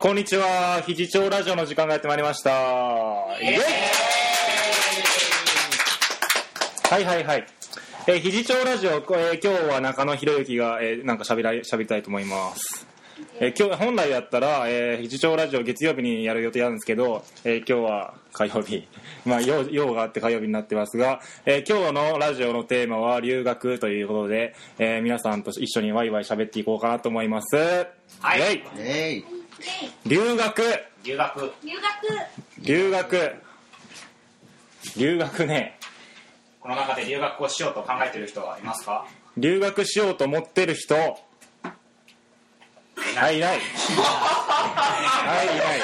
こんにちは、肘町ラジオの時間がやってまいりました。イエイはいはいはい。えー、肘町ラジオ、えー今日は中野博之が、えーなんか喋らい喋りたいと思います。えー今日本来だったら、えー、肘町ラジオ月曜日にやる予定なんですけど、えー今日は火曜日、まあ用用があって火曜日になってますが、えー今日のラジオのテーマは留学ということで、えー皆さんと一緒にワイワイ喋っていこうかなと思います。はいイエイえい留学。留学。留学。留学留学ね。この中で留学をしようと考えている人はいますか？留学しようと思ってる人。はい。いない。はいいない。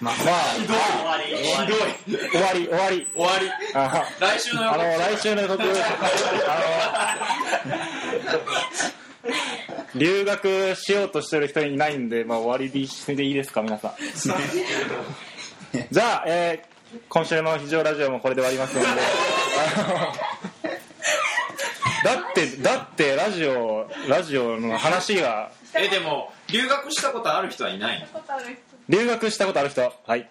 まあ終わり終わり終わり終わり。終わり。あ来週のあの来週の予告。あの留学しようとしてる人いないんで、まあ、終わりでいいですか皆さん。じゃあ、えー今週の「非常ラジオ」もこれで終わりますので。だってだってラジオラジオの話が。えでも留学したことある人はいない留学したことある人？はい。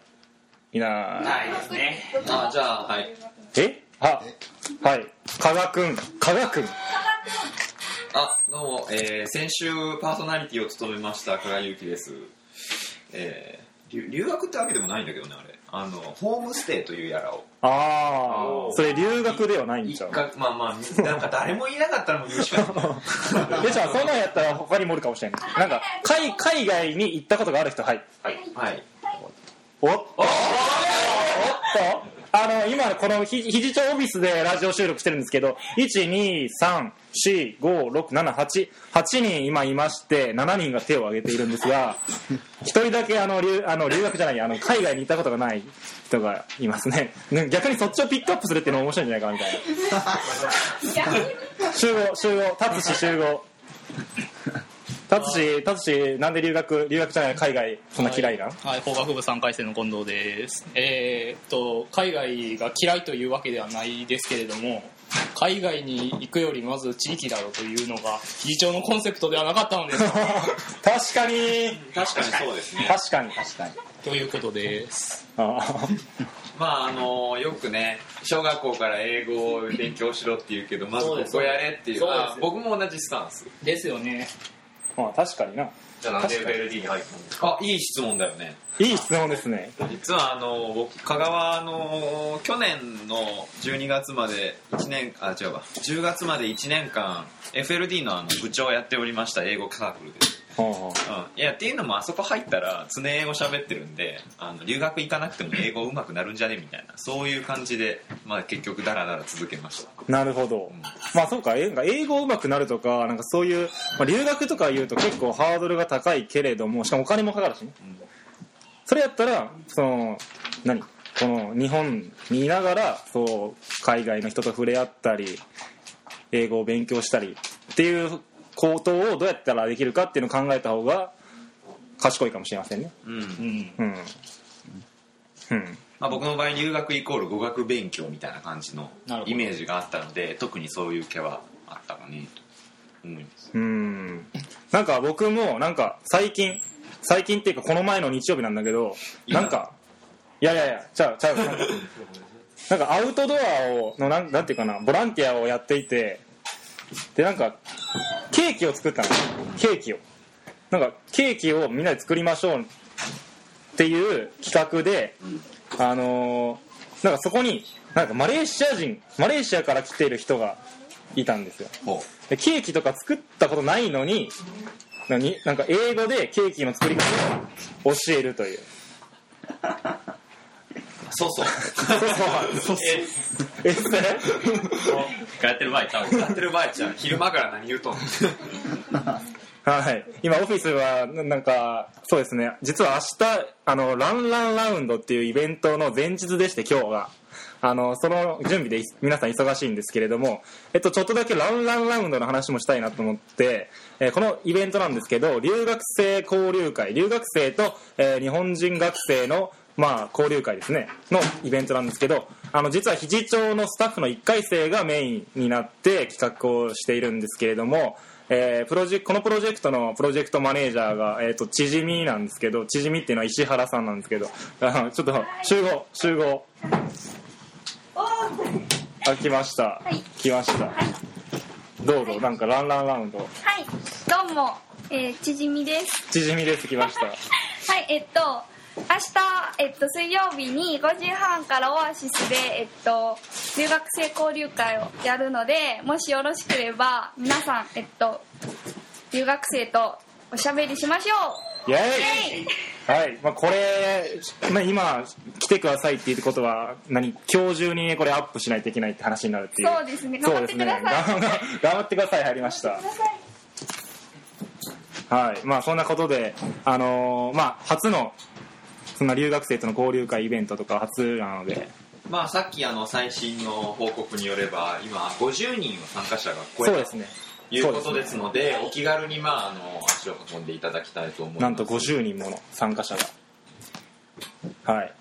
いない。ないですね。あじゃあはい。え？あはい。加賀くん。加賀くんあどうも、えー先週パーソナリティを務めました加賀祐希です。えー留留学ってわけでもないんだけどねあれ。あのホームステイというやらを。ああそれ留学ではないん一ちゃう？かまあまあなんか誰もいなかったらもう言うしかない。でじゃあそんなんやったら他にもおるかもしれない。なんか海海外に行ったことがある人はい。はい。はい。おっと？おっと？あの今このひ肘町オフィスでラジオ収録してるんですけど123456788人今いまして7人が手を挙げているんですが 1人だけあの留あの留学じゃないあの海外に行ったことがない人がいますね。ね逆にそっちをピックアップするっていうのも面白いんじゃないかみたいな。集合集合達志集合達志達志なんで留学留学じゃない海外そんな嫌いな？ん、はい、法学部3回生の近藤です。えーっと、海外が嫌いというわけではないですけれども、海外に行くよりまず地域だろうというのが、議長のコンセプトではなかったのですか？確かに。確かにそうですね。確かに。確かに。ということです。あー まああのよくね小学校から英語を勉強しろって言うけどまずここやれっていう。そうですあ僕も同じスタンス。ですよね。まあ確かにな。じゃあなんで FLD に。入ったんですか？あいい質問だよね。いい質問ですね。実はあの僕香川の去年の12月まで1年あ違うわ。10月まで1年間 FLD のあの部長をやっておりました英語サークルで、はあはうん、いやっていうのもあそこ入ったら常英語喋ってるんであの留学行かなくても英語上手くなるんじゃねみたいなそういう感じで、まあ、結局ダラダラ続けました。あなるほど。まあそうか。え英語上手くなるとかなんかそういう、まあ、留学とか言うと結構ハードルが高いけれどもしかもお金もかかるしね、それやったらその何？この日本にいながらそう海外の人と触れ合ったり英語を勉強したりっていうことをどうやったらできるかっていうのを考えた方が賢いかもしれませんね。うん。うん。うん。うん。まあ、僕の場合留学イコール語学勉強みたいな感じのイメージがあったので特にそういう気はあったかねと思います。うん。なんか僕もなんか最近最近っていうかこの前の日曜日なんだけど今？なんかいやいやいやちゃうちゃう。なんかアウトドアをのなんなんていうかなボランティアをやっていてでなんかケーキを作ったの。ケーキを。なんかケーキをみんなで作りましょうっていう企画であのーなんかそこになんかマレーシア人マレーシアから来ている人がいたんですよ。ほでケーキとか作ったことないのに何なんか英語でケーキの作り方を教えるという。そうそう。そうそうえそれ やってる場合ちゃう？やってる場合じゃん昼間から何言うとんはい今オフィスはなんかそうですね実は明日あのランランラウンドっていうイベントの前日でして今日があのその準備で皆さん忙しいんですけれども、えっと、ちょっとだけランランラウンドの話もしたいなと思って、えーこのイベントなんですけど留学生交流会留学生と、えー日本人学生のまあ、交流会ですねのイベントなんですけどあの実は肘町のスタッフの1回生がメインになって企画をしているんですけれども、えープロジェこのプロジェクトのプロジェクトマネージャーが、えー、とちじみなんですけどちじみっていうのは石原さんなんですけどあのちょっと集合集合。あ来ました、い来ました、どうぞなんかランランラウンド。はい、どうも、えー、ちじみです。ちじみです来ました。はい、えっと、明日、えっと、水曜日に5時半からオアシスで、えっと、留学生交流会をやるので、もしよろしければ、皆さん、えっと、留学生とおしゃべりしましょう。イイ！ェイ！はい、まあ、これ、まあ、今来てくださいっていうことは何今日中にこれアップしないといけないって話になるっていう。そうですね。頑張ってください。ね。頑 頑張ってください入りました。はい。まあそんなことであのーまあ初のそんな留学生との交流会イベントとか初なので。まあさっきあの最新の報告によれば今50人の参加者が超えたそうですね。ということですのでお気軽にまああの足を運んでいただきたいと思います。なんと50人もの参加者が。はい。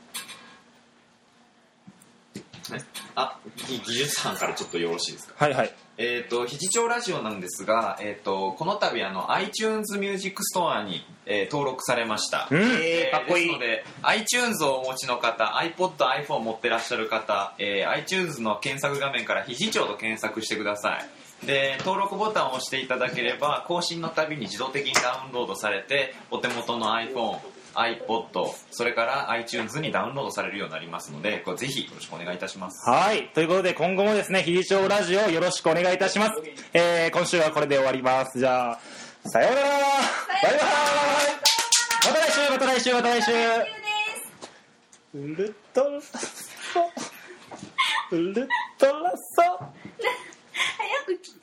ね。あぎ技術班からちょっとよろしいですか？はいはいえっ、と肘町ラジオなんですが、えー、とこの度あの iTunes ミュージックストアに、えー登録されました、うん。えーかっこいい。ですので iTunes をお持ちの方 iPod、iPhone を持ってらっしゃる方、えー iTunes の検索画面から肘町と検索してください。で登録ボタンを押していただければ更新のたびに自動的にダウンロードされてお手元の iPhone iPod それから iTunes にダウンロードされるようになりますのでこれぜひよろしくお願いいたします。はい。ということで今後もですねひじ町ラジオよろしくお願いいたします、えー今週はこれで終わります。じゃあさようなら。バイバイ。また来週また来週また来週。ウルトラソウルトラソ早く来て